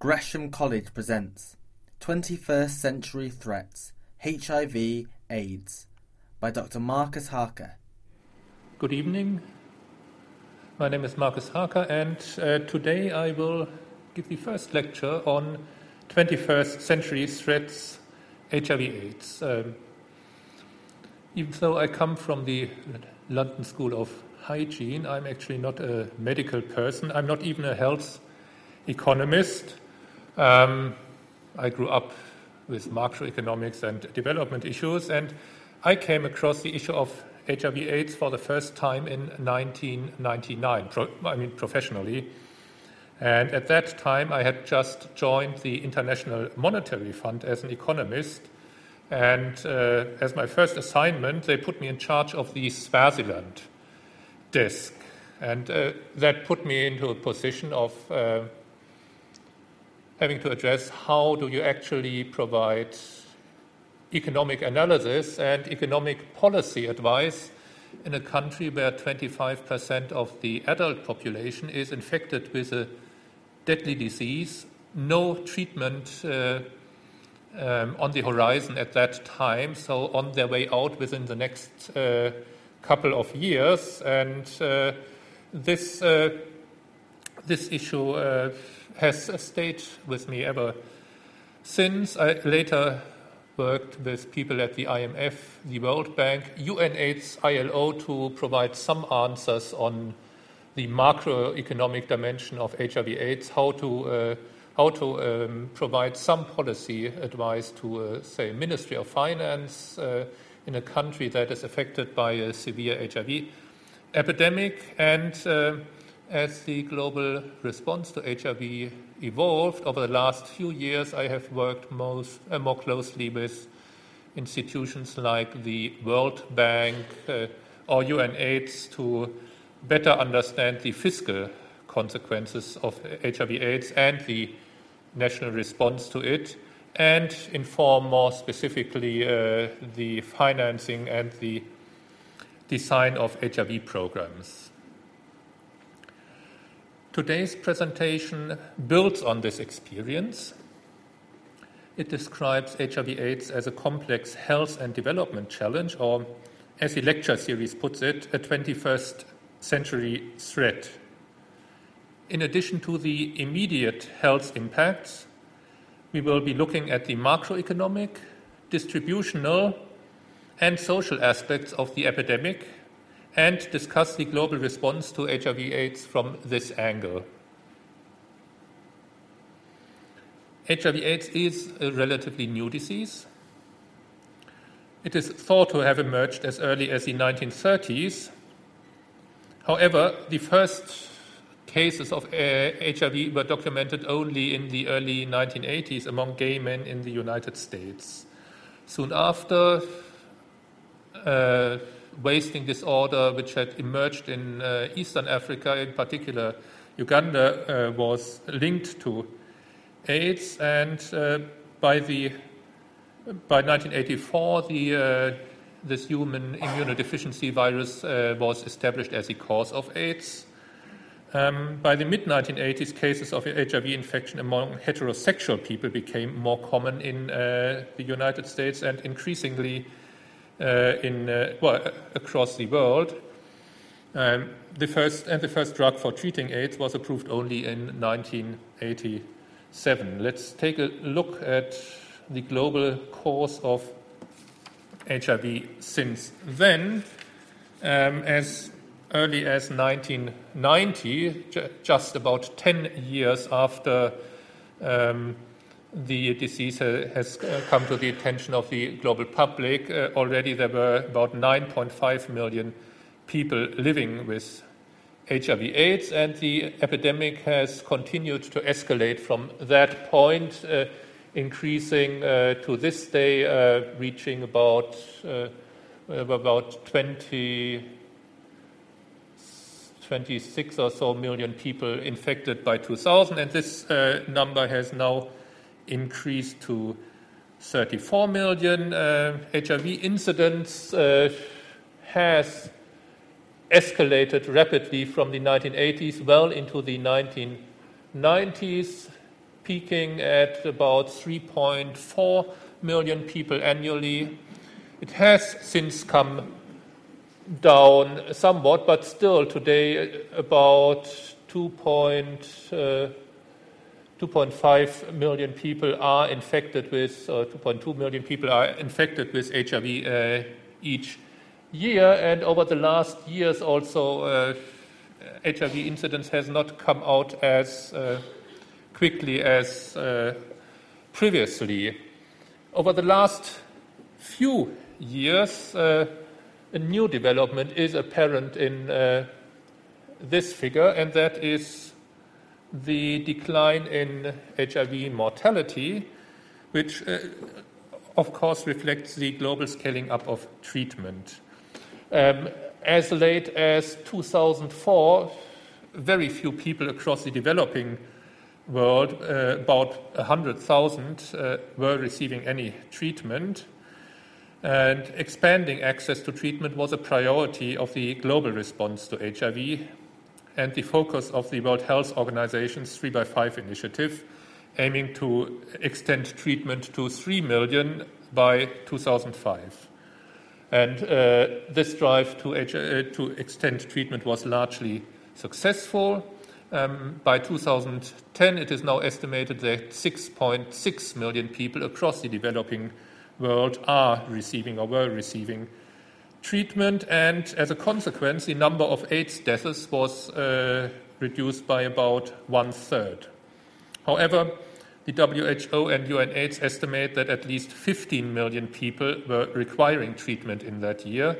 Gresham College presents "Twenty-First Century Threats: HIV/AIDS" by Dr. Markus Haacker. Good evening. My name is Markus Haacker, and uh, today I will give the first lecture on 21st century threats HIV/AIDS. Um, even though I come from the London School of Hygiene, I'm actually not a medical person. I'm not even a health economist. Um, I grew up with macroeconomics and development issues, and I came across the issue of HIV/AIDS for the first time in 1999. Pro- I mean, professionally. And at that time, I had just joined the International Monetary Fund as an economist. And uh, as my first assignment, they put me in charge of the Swaziland desk. And uh, that put me into a position of uh, having to address how do you actually provide economic analysis and economic policy advice in a country where 25% of the adult population is infected with a deadly disease, no treatment uh, um, on the horizon at that time, so on their way out within the next uh, couple of years. And uh, this, uh, this issue uh, has stayed with me ever since. I later worked with people at the IMF, the World Bank, UNAIDS, ILO to provide some answers on the macroeconomic dimension of HIV/AIDS, how to uh, how to um, provide some policy advice to, uh, say, Ministry of Finance uh, in a country that is affected by a severe HIV epidemic, and uh, as the global response to HIV evolved over the last few years, I have worked most, uh, more closely with institutions like the World Bank uh, or UNAIDS to better understand the fiscal consequences of HIV/AIDS and the national response to it, and inform more specifically uh, the financing and the design of HIV programs. Today's presentation builds on this experience. It describes HIV/AIDS as a complex health and development challenge, or as the lecture series puts it, a 21st century threat. In addition to the immediate health impacts, we will be looking at the macroeconomic, distributional, and social aspects of the epidemic and discuss the global response to HIV/AIDS from this angle. HIV/AIDS is a relatively new disease. It is thought to have emerged as early as the 1930s. However, the first cases of uh, HIV were documented only in the early 1980s among gay men in the United States. Soon after, uh, wasting disorder, which had emerged in uh, Eastern Africa, in particular Uganda, uh, was linked to AIDS. And uh, by the by 1984, the uh, this human immunodeficiency virus was established as the cause of AIDS. Um, by the mid 1980s, cases of HIV infection among heterosexual people became more common in uh, the United States and increasingly in, uh, well, across the world. Um, the first, and the first drug for treating AIDS was approved only in 1987. Let's take a look at the global course of HIV since then. Um, as early as 1990, ju- just about 10 years after um, the disease has come to the attention of the global public. Uh, already there were about 9.5 million people living with HIV/AIDS, and the epidemic has continued to escalate from that point, uh, increasing uh, to this day, uh, reaching about uh, about 20. 26 or so million people infected by 2000, and this uh, number has now increased to 34 million. Uh, HIV incidence uh, has escalated rapidly from the 1980s well into the 1990s. peaking at about 3.4 million people annually. It has since come down somewhat, but still today about 2.5 uh, people are infected with, uh, 2.2 million people are infected with HIV uh, each year. And over the last years, also, uh, HIV incidence has not come out as uh, quickly as uh, previously. Over the last few years, uh, a new development is apparent in this figure, and that is the decline in HIV mortality, which, uh, of course, reflects the global scaling up of treatment. Um, as late as 2004, very few people across the developing world, uh, about 100,000 uh, were receiving any treatment. And expanding access to treatment was a priority of the global response to HIV and the focus of the World Health Organization's 3 by 5 initiative, aiming to extend treatment to 3 million by 2005. And uh, this drive to, uh, to extend treatment was largely successful. Um, by 2010, it is now estimated that 6.6 million people across the developing world are receiving or were receiving treatment, and as a consequence, the number of AIDS deaths was uh, reduced by about one third. However, the WHO and UNAIDS estimate that at least 15 million people were requiring treatment in that year.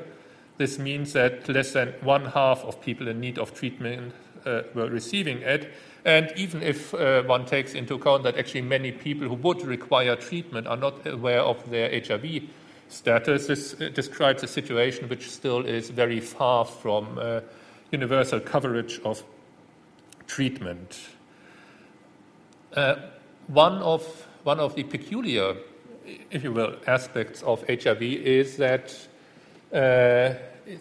This means that less than one half of people in need of treatment uh, were receiving it. And even if uh, one takes into account that actually many people who would require treatment are not aware of their HIV status, this uh, describes a situation which still is very far from uh, universal coverage of treatment. Uh, one, of, one of the peculiar, if you will, aspects of HIV is that uh,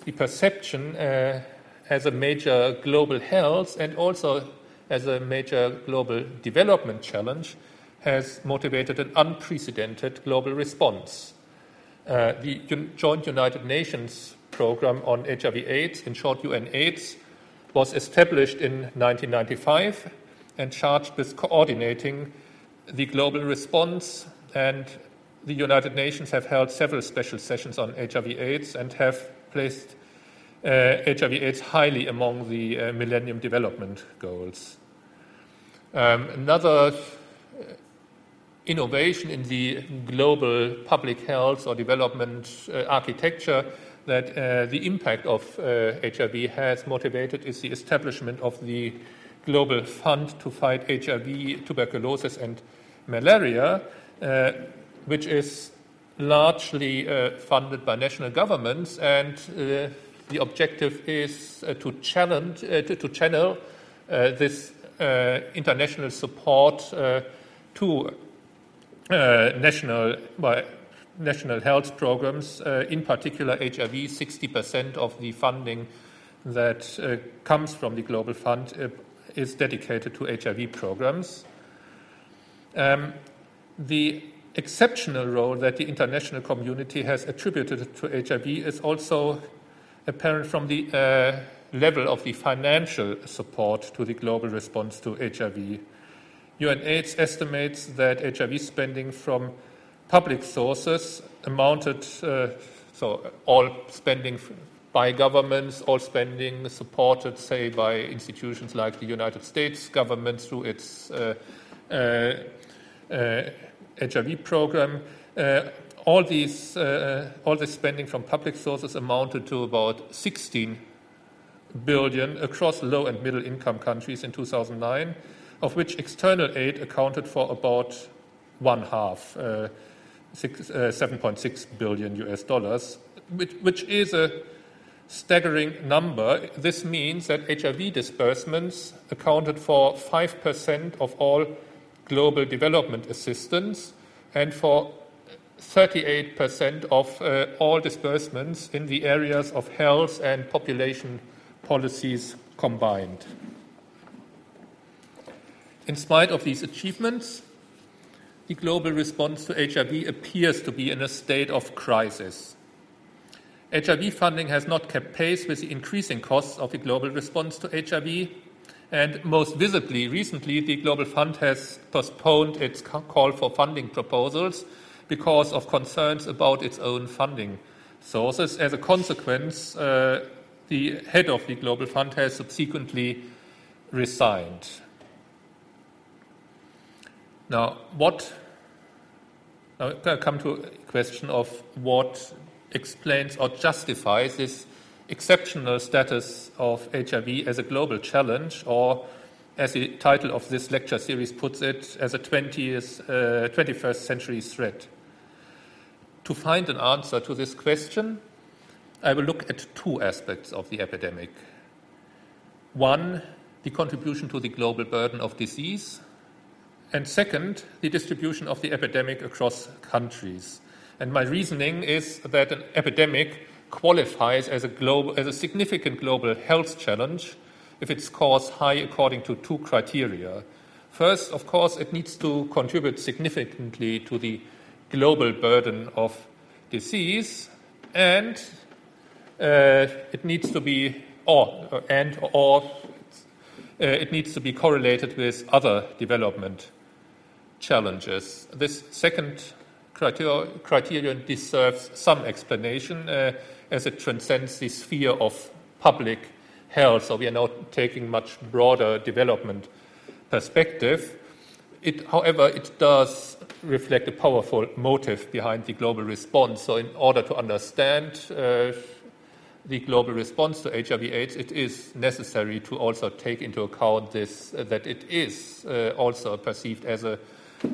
the perception as a major global health and also as a major global development challenge has motivated an unprecedented global response. Uh, the Joint United Nations Program on HIV/AIDS, in short UNAIDS, was established in 1995 and charged with coordinating the global response. And the United Nations have held several special sessions on HIV/AIDS and have placed HIV/AIDS uh, highly among the uh, Millennium Development Goals. Um, another innovation in the global public health or development uh, architecture that uh, the impact of uh, HIV has motivated is the establishment of the Global Fund to fight HIV, tuberculosis, and malaria, which is largely funded by national governments. And the objective is uh, to, challenge, uh, to, to, channel uh, this international support to national, well, national health programs, in particular HIV. 60% of the funding that comes from the Global Fund is dedicated to HIV programs. Um, the exceptional role that the international community has attributed to HIV is also apparent from the uh, level of the financial support to the global response to HIV. UNAIDS estimates that HIV spending from public sources amounted, uh, so all spending by governments, all spending supported, say, by institutions like the United States government through its uh, HIV uh, program, uh, all these uh, all this spending from public sources amounted to about 16 billion across low and middle income countries in 2009, of which external aid accounted for about one half, uh, six, uh, 7.6 billion US dollars, which, which is a staggering number. This means that HIV disbursements accounted for 5% of all global development assistance and for 38% of uh, all disbursements in the areas of health and population policies combined. In spite of these achievements, the global response to HIV appears to be in a state of crisis. HIV funding has not kept pace with the increasing costs of the global response to HIV, and most visibly, recently, the Global Fund has postponed its call for funding proposals because of concerns about its own funding sources. As a consequence, uh, the head of the Global Fund has subsequently resigned. Now, what? Now, come to a question of what explains or justifies this exceptional status of HIV as a global challenge, or as the title of this lecture series puts it, as a 20th, uh, 21st century threat. To find an answer to this question, I will look at two aspects of the epidemic. One, the contribution to the global burden of disease, and second, the distribution of the epidemic across countries. And my reasoning is that an epidemic qualifies as a, global, as a significant global health challenge if its scores high according to two criteria. First, of course, it needs to contribute significantly to the global burden of disease, and uh, it needs to be, or and or uh, it needs to be correlated with other development challenges. This second criterion deserves some explanation uh, as it transcends the sphere of public health. So we are now taking much broader development perspective. It, however, it does reflect a powerful motive behind the global response. So, in order to understand uh, the global response to HIV/AIDS, it is necessary to also take into account this uh, that it is uh, also perceived as a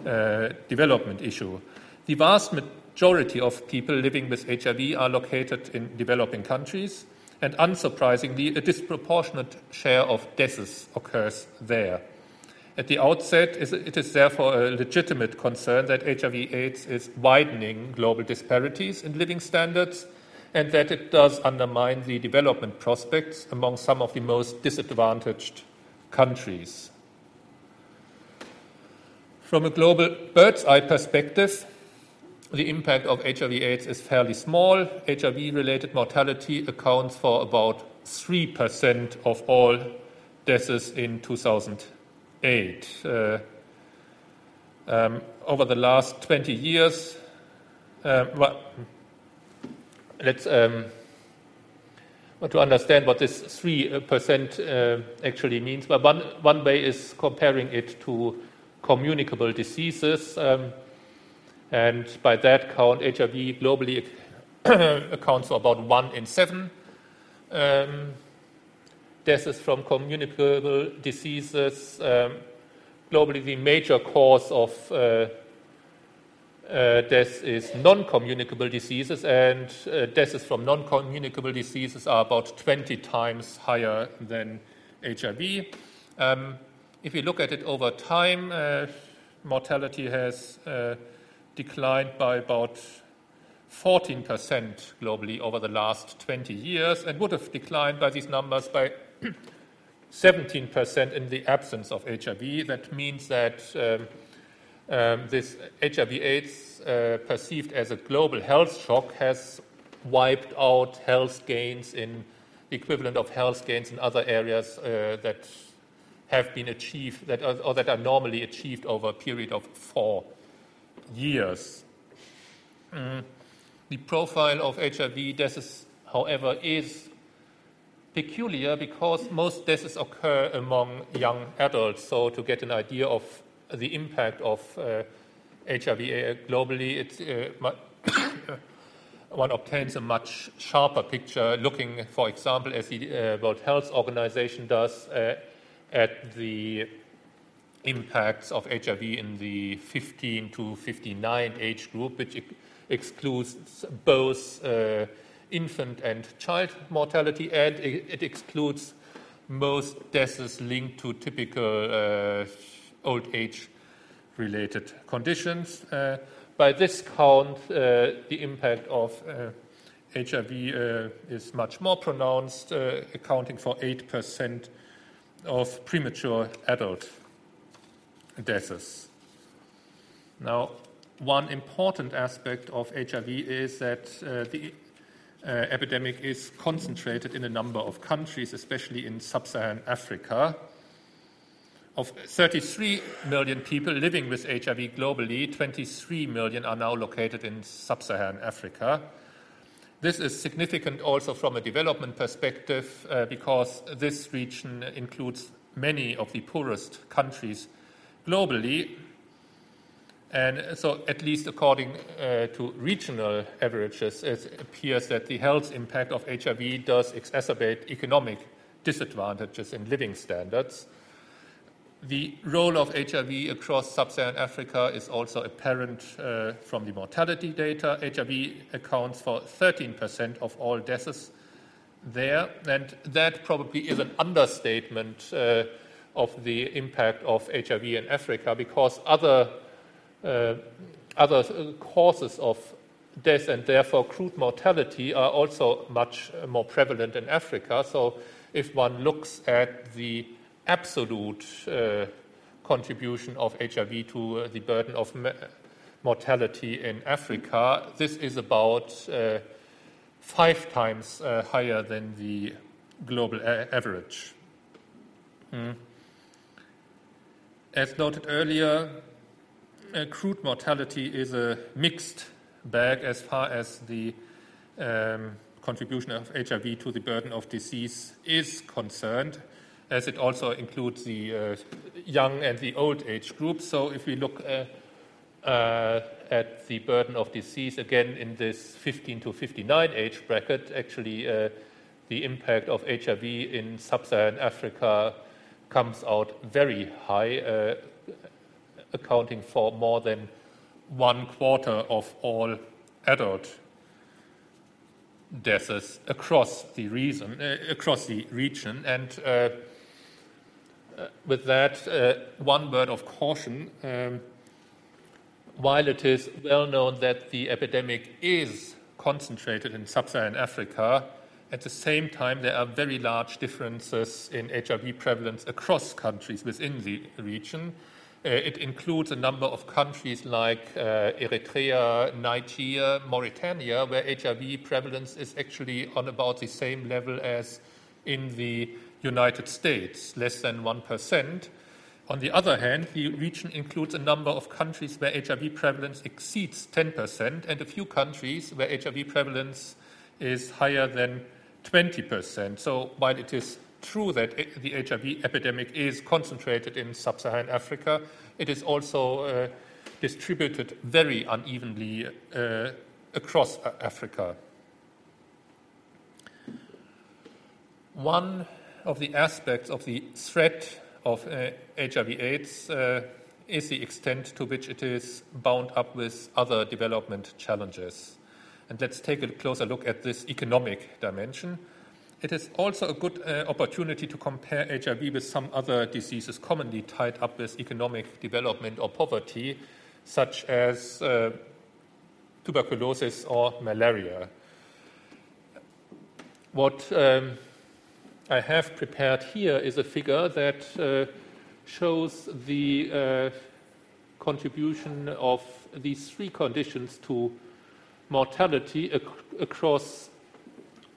uh, development issue. The vast majority of people living with HIV are located in developing countries, and unsurprisingly, a disproportionate share of deaths occurs there. At the outset, it is therefore a legitimate concern that HIV/AIDS is widening global disparities in living standards and that it does undermine the development prospects among some of the most disadvantaged countries. From a global bird's eye perspective, the impact of HIV/AIDS is fairly small. HIV related mortality accounts for about 3% of all deaths in 2008. Uh, um, over the last 20 years, um, well, let's um, to understand what this 3% uh, actually means. But one, one way is comparing it to communicable diseases. Um, and by that count, HIV globally accounts for about one in seven um, deaths from communicable diseases. Um, globally, the major cause of uh, uh, death is non communicable diseases, and uh, deaths from non communicable diseases are about 20 times higher than HIV. Um, if you look at it over time, uh, mortality has uh, declined by about 14% globally over the last 20 years and would have declined by these numbers by 17% in the absence of HIV. That means that um, um, this HIV/AIDS uh, perceived as a global health shock has wiped out health gains in the equivalent of health gains in other areas uh, that have been achieved that are, or that are normally achieved over a period of four years. Mm. The profile of HIV deaths, however, is peculiar because most deaths occur among young adults. So, to get an idea of the impact of uh, HIV globally, uh, one obtains a much sharper picture looking, for example, as the uh, World Health Organization does, uh, at the impacts of HIV in the 15 to 59 age group, which excludes both uh, infant and child mortality, and it, excludes most deaths linked to typical uh, old age related conditions. Uh, by this count, uh, the impact of HIV uh, uh, is much more pronounced, accounting for 8% of premature adult deaths. Now, one important aspect of HIV is that uh, the uh, epidemic is concentrated in a number of countries, especially in sub Saharan Africa. Of 33 million people living with HIV globally, 23 million are now located in sub Saharan Africa. This is significant also from a development perspective uh, because this region includes many of the poorest countries globally. And so, at least according uh, to regional averages, it appears that the health impact of HIV does exacerbate economic disadvantages in living standards. The role of HIV across sub Saharan Africa is also apparent uh, from the mortality data. HIV accounts for 13% of all deaths there, and that probably is an understatement uh, of the impact of HIV in Africa because other, uh, other causes of death and therefore crude mortality are also much more prevalent in Africa. So, if one looks at the absolute uh, contribution of HIV to uh, the burden of mortality in Africa, this is about uh, five times uh, higher than the global average. Mm. As noted earlier, crude mortality is a mixed bag as far as the um, contribution of HIV to the burden of disease is concerned as it also includes the uh, young and the old age groups. So if we look uh, uh, at the burden of disease again in this 15 to 59 age bracket, actually the impact of HIV in sub-Saharan Africa comes out very high, uh, accounting for more than one quarter of all adult deaths across the region, uh, across the region, and uh, with that, uh, one word of caution. Um, while it is well known that the epidemic is concentrated in sub Saharan Africa, at the same time, there are very large differences in HIV prevalence across countries within the region. Uh, it includes a number of countries like uh, Eritrea, Nigeria, Mauritania, where HIV prevalence is actually on about the same level as in the United States, less than 1%. On the other hand, the region includes a number of countries where HIV prevalence exceeds 10%, and a few countries where HIV prevalence is higher than 20%. So while it is true that the HIV epidemic is concentrated in sub Saharan Africa, it is also uh, distributed very unevenly uh, across Africa. One of the aspects of the threat of uh, HIV/AIDS uh, is the extent to which it is bound up with other development challenges. And let's take a closer look at this economic dimension. It is also a good uh, opportunity to compare HIV with some other diseases commonly tied up with economic development or poverty, such as uh, tuberculosis or malaria. What um, I have prepared here is a figure that uh, shows the uh, contribution of these three conditions to mortality ac- across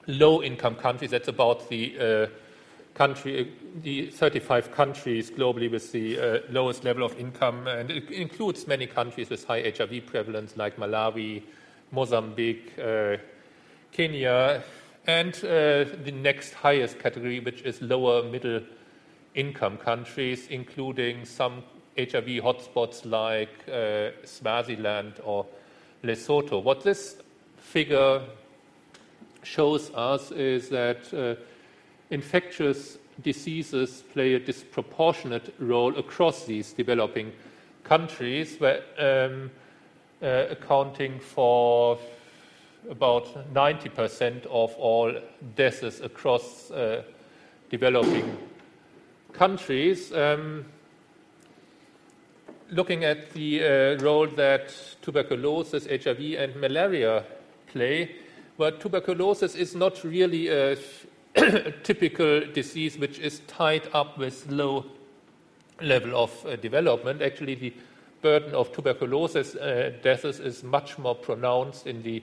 low income countries. That's about the uh, country, the 35 countries globally with the uh, lowest level of income, and it includes many countries with high HIV prevalence like Malawi, Mozambique, uh, Kenya, and uh, the next highest category, which is lower middle income countries, including some HIV hotspots like uh, Swaziland or Lesotho. What this figure shows us is that uh, infectious diseases play a disproportionate role across these developing countries, where, um, uh, accounting for about 90% of all deaths across uh, developing countries. Um, looking at the uh, role that tuberculosis, HIV, and malaria play, well, tuberculosis is not really a typical disease which is tied up with low level of uh, development. Actually, the burden of tuberculosis uh, deaths is much more pronounced in the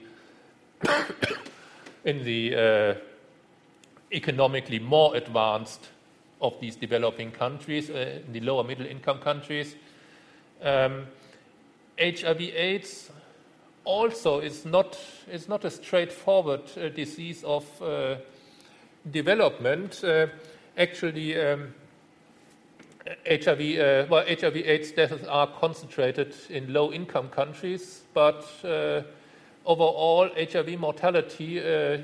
in the uh, economically more advanced of these developing countries, uh, in the lower middle income countries. Um, HIV/AIDS also is not is not a straightforward uh, disease of uh, development. Uh, actually. Um, HIV, uh, well, HIV/AIDS deaths are concentrated in low-income countries, but overall, HIV mortality uh,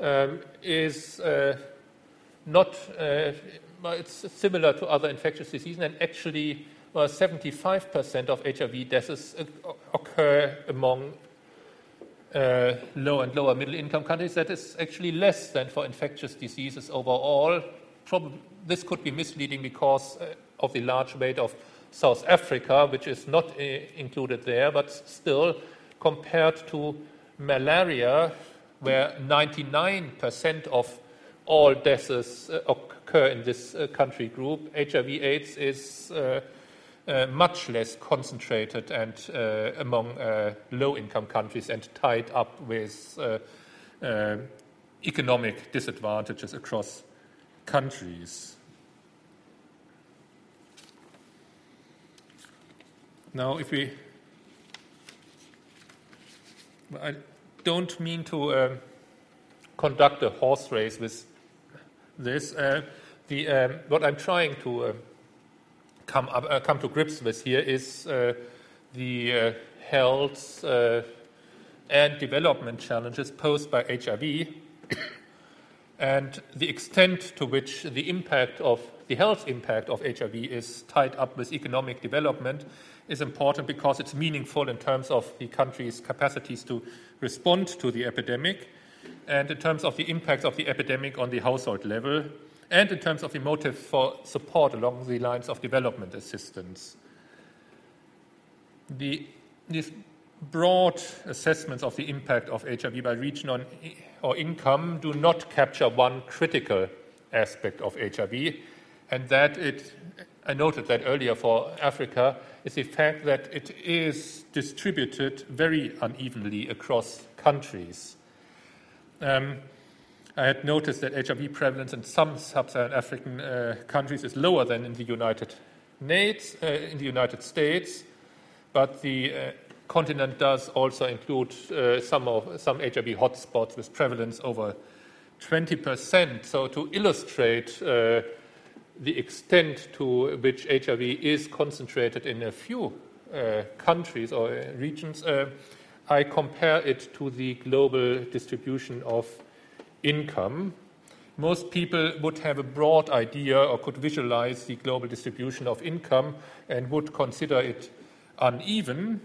um, is uh, not uh, it's similar to other infectious diseases, and actually, well, 75% of HIV deaths occur among uh, low and lower middle income countries. That is actually less than for infectious diseases overall. This could be misleading because uh, of the large weight of South Africa, which is not uh, included there, but still, compared to malaria, where 99% of all deaths uh, occur in this uh, country group, HIV/AIDS is uh, much less concentrated and among low-income countries and tied up with economic disadvantages across countries. Now, if we, I don't mean to uh, conduct a horse race with this. Uh, the, um, what I'm trying to uh, come, up, uh, come to grips with here is uh, the health and development challenges posed by HIV and the extent to which the impact of the health impact of HIV is tied up with economic development is important because it's meaningful in terms of the country's capacities to respond to the epidemic and in terms of the impacts of the epidemic on the household level and in terms of the motive for support along the lines of development assistance. The, these broad assessments of the impact of HIV by region on, or income do not capture one critical aspect of HIV, and that it, I noted that earlier for Africa, is the fact that it is distributed very unevenly across countries. Um, I had noticed that HIV prevalence in some sub-Saharan African uh, countries is lower than in the United, Nates, uh, in the United States, but the uh, continent does also include uh, some, of, some HIV hotspots with prevalence over 20%. So, to illustrate uh, the extent to which HIV is concentrated in a few uh, countries or regions, uh, I compare it to the global distribution of income. Most people would have a broad idea or could visualize the global distribution of income and would consider it uneven.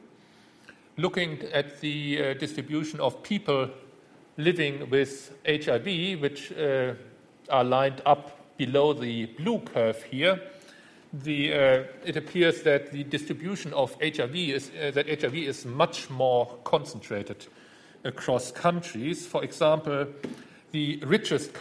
Looking at the uh, distribution of people living with HIV, which uh, are lined up below the blue curve here, the, uh, it appears that the distribution of HIV is uh, that HIV is much more concentrated across countries. For example, the richest